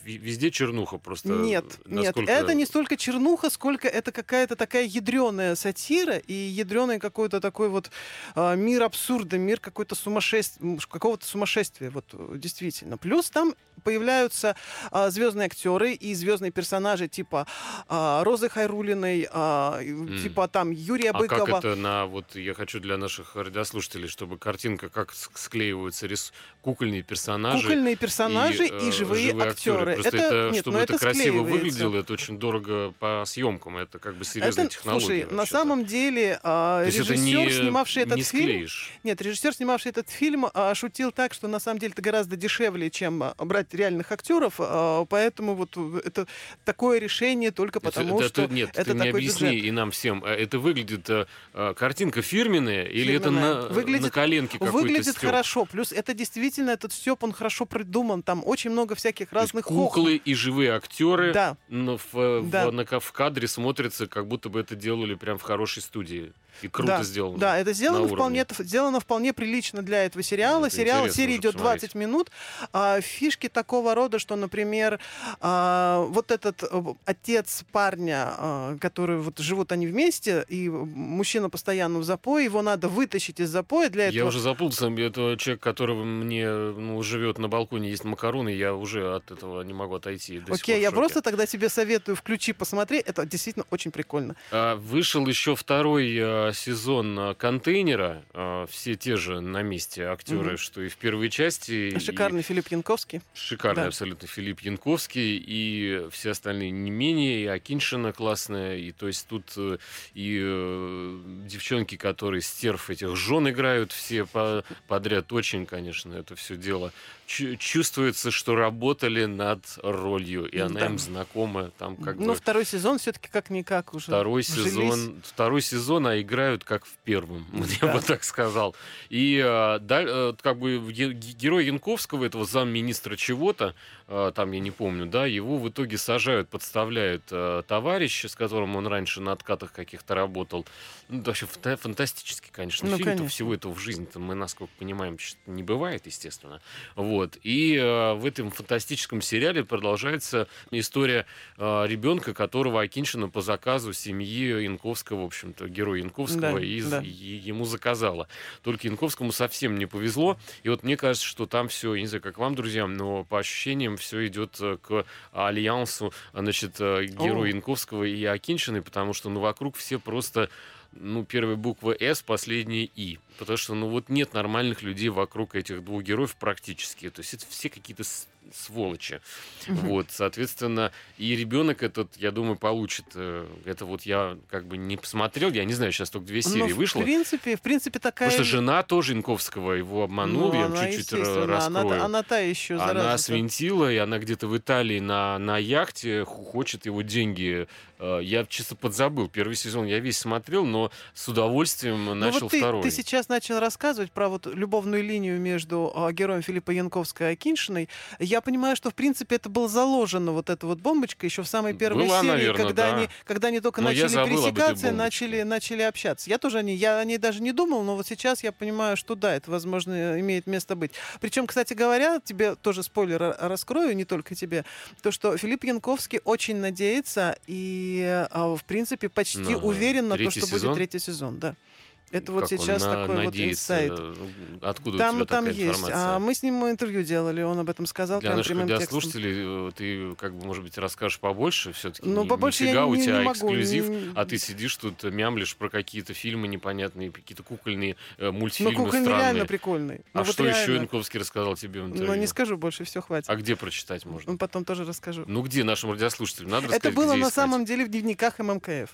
везде чернуха просто. Нет, нет, насколько- это не столько чернуха, сколько это какая-то такая ядреная сатира и ядреный какой-то такой вот а, мир абсурда, мир какой-то сумасшествия, какого-то сумасшествия, вот э, действительно. Плюс там появляются а, звездные актеры и звездные персонажи типа а, Розы Хайрулиной, а, и, М. типа там Юрия А Быкова. как это на вот я хочу для наших радиослушателей, чтобы картинка как с- склеиваются рис... кукольные персонажи. Кукольные персонажи и, э, живые, актеры. Просто это, нет, чтобы ну, это, красиво выглядело, это очень дорого по съемкам. Это как бы серьезная Это, технология. слушай, на вообще-то. самом деле а, это режиссер, не, снимавший этот не фильм, склеишь. Нет, режиссер, снимавший этот фильм, а, шутил так, что на самом деле это гораздо дешевле, чем а, брать реальных актеров, а, поэтому вот это такое решение только Это- потому, это что ты- нет, это ты мне объясни бюджет. и нам всем. а Это выглядит э, э, картинка фирменная или это на, Выглядит- на коленке какой-то Выглядит стёб? хорошо, плюс это действительно этот степ, он хорошо придуман, там очень много всяких разных куклы и живые актеры Да, в, э, в- Да. на ка- в кадре смотрятся, как будто бы это делали прям в хорошей студии. И круто да, сделано. Да, это сделано вполне, уровне. сделано вполне прилично для этого сериала. Это Сериал, уже идет посмотреть. 20 минут. А, фишки такого рода, что, например, а, вот этот э, отец парня, а, который вот живут они вместе, и мужчина постоянно в запое, его надо вытащить из запоя для этого. Я уже запутался. Это человек, которого мне ну, живет на балконе, есть макароны, я уже от этого не могу отойти. Окей, я просто тогда тебе советую, включи, посмотри, это действительно очень прикольно. А, Вышел еще второй а, сезон а, контейнера. А, Все те же на месте актеры, Мгм. что и в первой части. и Шикарный Филипп Янковский. Шикарный Да. абсолютно Филипп Янковский и все остальные не менее, и Акиншина классная, и то есть тут э, и э, девчонки, которые стерв этих жен играют все по- подряд, очень, конечно, это все дело. Чу- чувствуется, что работали над ролью, и она Да. им знакома, там как Но бы второй сезон все-таки как-никак уже второй вжились. сезон, второй сезон, а играют как в первом, я Да. бы так сказал. И а, да- э, как бы герой Янковского, этого замминистра чего-то, а, там я не помню, да, его в итоге сажают, подставляют товарища, с которым он раньше на откатах каких-то работал. Ну, вообще фанта- фантастический, конечно, Ну, фильм. конечно. Всего этого в жизни-то мы, насколько понимаем, не бывает, естественно. Вот. Вот. И э, в этом фантастическом сериале продолжается история э, ребенка, которого Акиншина по заказу семьи Янковского, в общем-то, героя Янковского, Да, и, да. ему заказала. Только Янковскому совсем не повезло. И вот мне кажется, что там все, не знаю, как вам, друзья, но по ощущениям все идет э, к альянсу, значит, э, героя О. Янковского и Акиншиной, потому что, ну, вокруг все просто ну, первая буква «С», последняя «И». Потому что, ну, вот нет нормальных людей вокруг этих двух героев практически. То есть это все какие-то сволочи. Вот, соответственно, и ребенок этот, я думаю, получит. э, Это вот я как бы не посмотрел, я не знаю, сейчас только две Ну, серии в вышло. принципе, в принципе, такая... Потому что жена тоже Янковского его обманула, Ну, я она, чуть-чуть ра- естественно, она, раскрою. она та еще Она зараза. свинтила, и она где-то в Италии на, на яхте хочет его деньги. Э, Я чисто подзабыл. Первый сезон я весь смотрел, но с удовольствием Ну начал вот ты, второй. ты сейчас начал рассказывать про вот любовную линию между а, героем Филиппа Янковской и Акиншиной. Я понимаю, что в принципе это было заложено, вот эта вот бомбочка, еще в самой первой Была, серии, наверное, когда, да. они, когда они только Но начали пересекаться, начали, начали общаться. Я тоже о ней, я о ней даже не думал, но вот сейчас я понимаю, что да, это, возможно, имеет место быть. Причем, кстати говоря, тебе тоже спойлер ра- раскрою, не только тебе, то, что Филипп Янковский очень надеется и, а, в принципе, почти На уверен на то, что сезон? будет третий сезон, да. Это вот сейчас на- такой вот инсайт. э, Откуда у Там, тебя там такая есть. информация? А мы с ним интервью делали, он об этом сказал Для прям наших прямым для текстом. слушателей э, ты, как бы, может быть, расскажешь побольше все-таки. Ну, побольше я у не- тебя не могу, эксклюзив, не- а ты сидишь тут, э, мямлишь про какие-то фильмы непонятные, какие-то кукольные э, Ну, мультфильмы кукольный странные. реально прикольный. а Ну, вот что еще реально. Янковский рассказал тебе в интервью? Ну, не скажу больше, все хватит. А где прочитать можно? Ну, потом тоже расскажу. Ну, где нашим радиослушателям? Надо Это было на самом деле в дневниках ММКФ.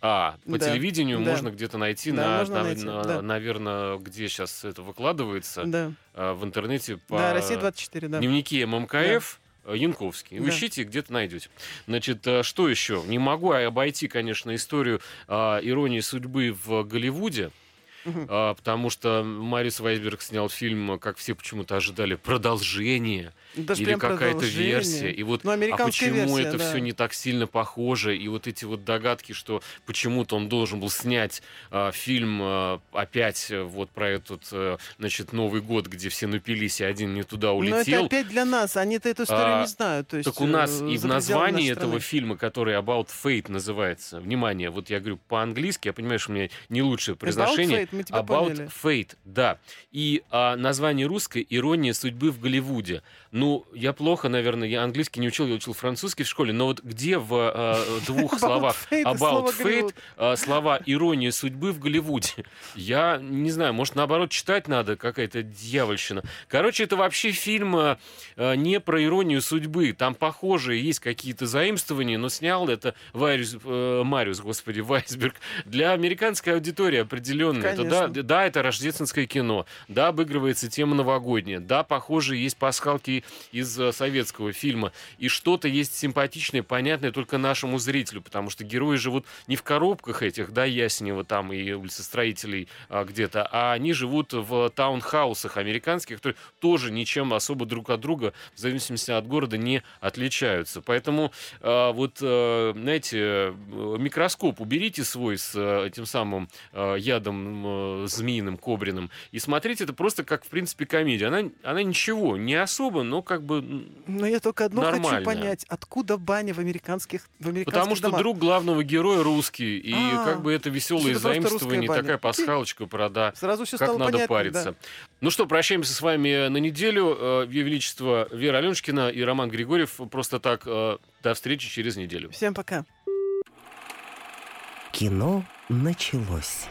А, по Да, телевидению да. можно где-то найти, Да, на, можно на- найти, на- да. наверное, где сейчас это выкладывается, Да, а, в интернете по да, Россия 24, да. дневники ММКФ. э, Янковский. Да. Ищите, где-то найдете. Значит, э, что еще? Не могу обойти, конечно, историю а, иронии судьбы в Голливуде, а, потому что Марис Вайсберг снял фильм, как все почему-то ожидали, продолжение Даже или какая-то версия. И вот Ну, а почему версия, это да. все не так сильно похоже? И вот эти вот догадки, что почему-то он должен был снять а, фильм а, опять э, вот про этот, э, значит, Новый год, где все напились, и один не туда Но это улетел. опять для нас, они-то эту историю А, не знают. То есть, Так у нас э, и в названии этого страны. фильма, который About Fate называется, внимание, вот я говорю по-английски, я понимаю, что у меня не лучшее произношение. About Fate, мы тебя About поняли. Fate, да. И а, название русское «Ирония судьбы в Голливуде». Ну, я плохо, наверное, я английский не учил, я учил французский в школе, но вот где в а, двух About словах About Fate а, слова «Ирония судьбы в Голливуде»? Я не знаю, может, наоборот, читать надо, какая-то дьявольщина. Короче, это вообще фильм а, а, не про иронию судьбы. Там похожие есть какие-то заимствования, но снял это Вайрус, э, Мариус, господи, Вайсберг, для американской аудитории определенно. Это, да, да, это рождественское кино. Да, обыгрывается тема новогодняя. Да, похожие есть пасхалки из э, советского фильма. И что-то есть симпатичное, понятное только нашему зрителю, потому что герои живут не в коробках этих, да, Яснева там и улицестроителей а, где-то, а они живут в таунхаусах американских, которые тоже ничем особо друг от друга, в зависимости от города, не отличаются. Поэтому а, вот, э, знаете, микроскоп уберите свой с э, этим самым э, ядом э, змеиным, кобриным, и смотрите это просто как, в принципе, комедия. Она, она ничего, не особо, но как бы... Но я только одно Нормально. хочу понять, откуда баня в американских, в американских Потому что домах? друг главного героя русский, и А, как бы это веселое это заимствование, такая пасхалочка про да, Сразу все как стало надо понятно, париться. да. Ну что, прощаемся с вами на неделю. Э, Ее Величество Вера Аленушкина и Роман Григорьев. Просто так, э, до встречи через неделю. Всем пока. Кино началось.